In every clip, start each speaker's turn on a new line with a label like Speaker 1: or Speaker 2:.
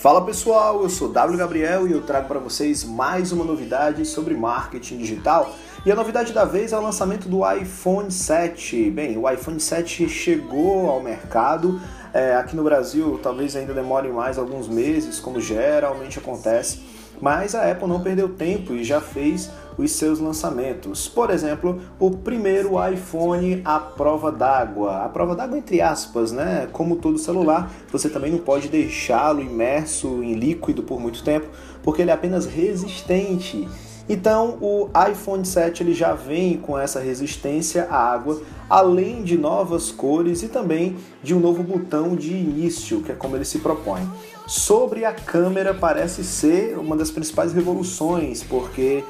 Speaker 1: Fala pessoal, eu sou W Gabriel e eu trago para vocês mais uma novidade sobre marketing digital. E a novidade da vez é o lançamento do iPhone 7. Bem, o iPhone 7 chegou ao mercado. É, aqui no Brasil talvez ainda demore mais alguns meses, como geralmente acontece mas a Apple não perdeu tempo e já fez os seus lançamentos. Por exemplo, o primeiro iPhone à prova d'água. A prova d'água entre aspas, né? Como todo celular, você também não pode deixá-lo imerso em líquido por muito tempo, porque ele é apenas resistente. Então, o iPhone 7 ele já vem com essa resistência à água, além de novas cores e também de um novo botão de início, que é como ele se propõe. Sobre a câmera, parece ser uma das principais revoluções, porque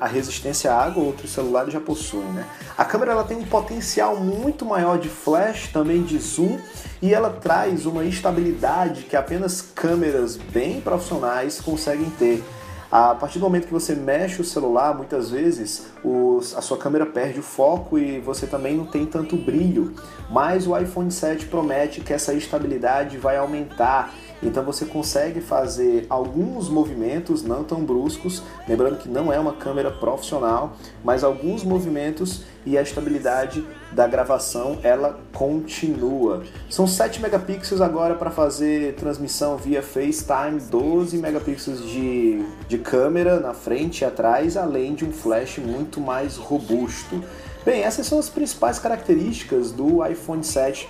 Speaker 1: a resistência à água outros celulares já possuem. Né? A câmera ela tem um potencial muito maior de flash, também de zoom, e ela traz uma estabilidade que apenas câmeras bem profissionais conseguem ter. A partir do momento que você mexe o celular, muitas vezes os, a sua câmera perde o foco e você também não tem tanto brilho. Mas o iPhone 7 promete que essa estabilidade vai aumentar então você consegue fazer alguns movimentos não tão bruscos, lembrando que não é uma câmera profissional, mas alguns movimentos e a estabilidade da gravação ela continua. São 7 megapixels agora para fazer transmissão via FaceTime, 12 megapixels de, de câmera na frente e atrás, além de um flash muito mais robusto. Bem, essas são as principais características do iPhone 7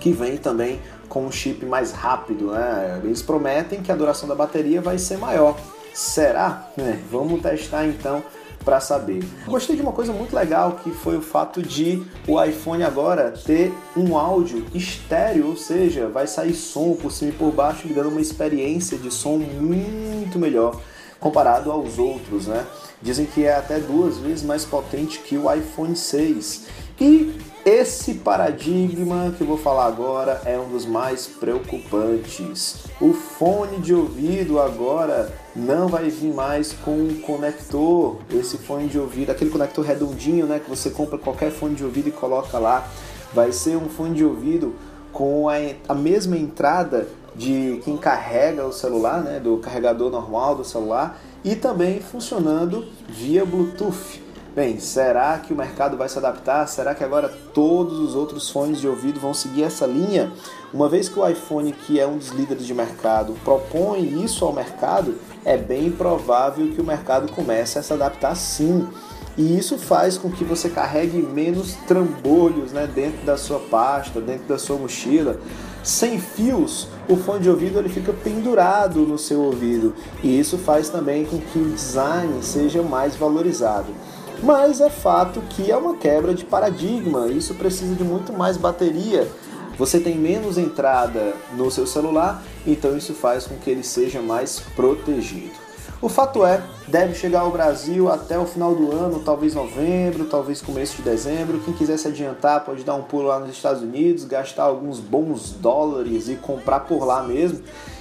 Speaker 1: que vem também com um chip mais rápido. Né? Eles prometem que a duração da bateria vai ser maior. Será? É, vamos testar então para saber. Gostei de uma coisa muito legal que foi o fato de o iPhone agora ter um áudio estéreo, ou seja, vai sair som por cima e por baixo, me dando uma experiência de som muito melhor comparado aos outros, né? Dizem que é até duas vezes mais potente que o iPhone 6. E esse paradigma que eu vou falar agora é um dos mais preocupantes. O fone de ouvido agora não vai vir mais com um conector, esse fone de ouvido, aquele conector redondinho, né, que você compra qualquer fone de ouvido e coloca lá. Vai ser um fone de ouvido com a, a mesma entrada de quem carrega o celular, né, do carregador normal do celular e também funcionando via Bluetooth. Bem, será que o mercado vai se adaptar? Será que agora todos os outros fones de ouvido vão seguir essa linha? Uma vez que o iPhone, que é um dos líderes de mercado, propõe isso ao mercado, é bem provável que o mercado comece a se adaptar sim. E isso faz com que você carregue menos trambolhos né, dentro da sua pasta, dentro da sua mochila. Sem fios, o fone de ouvido ele fica pendurado no seu ouvido. E isso faz também com que o design seja mais valorizado. Mas é fato que é uma quebra de paradigma, isso precisa de muito mais bateria. Você tem menos entrada no seu celular, então isso faz com que ele seja mais protegido. O fato é, deve chegar ao Brasil até o final do ano, talvez novembro, talvez começo de dezembro. Quem quiser se adiantar pode dar um pulo lá nos Estados Unidos, gastar alguns bons dólares e comprar por lá mesmo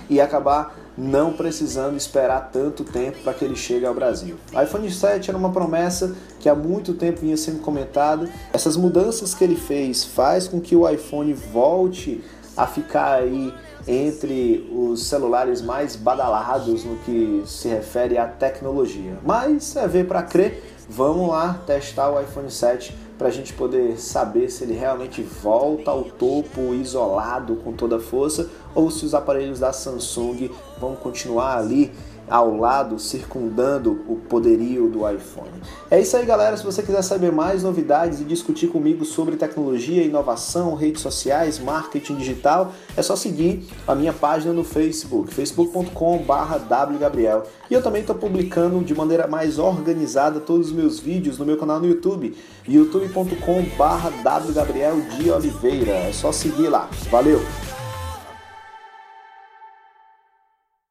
Speaker 1: e acabar não precisando esperar tanto tempo para que ele chegue ao Brasil. O iPhone 7 era uma promessa que há muito tempo vinha sendo comentada. Essas mudanças que ele fez faz com que o iPhone volte a ficar aí entre os celulares mais badalados no que se refere à tecnologia. Mas é ver para crer. Vamos lá testar o iPhone 7 para a gente poder saber se ele realmente volta ao topo isolado com toda a força ou se os aparelhos da Samsung vão continuar ali ao lado, circundando o poderio do iPhone. É isso aí, galera. Se você quiser saber mais novidades e discutir comigo sobre tecnologia, inovação, redes sociais, marketing digital, é só seguir a minha página no Facebook, facebook.com/wgabriel. E eu também estou publicando de maneira mais organizada todos os meus vídeos no meu canal no YouTube, youtube.com/wgabriel de Oliveira. É só seguir lá. Valeu.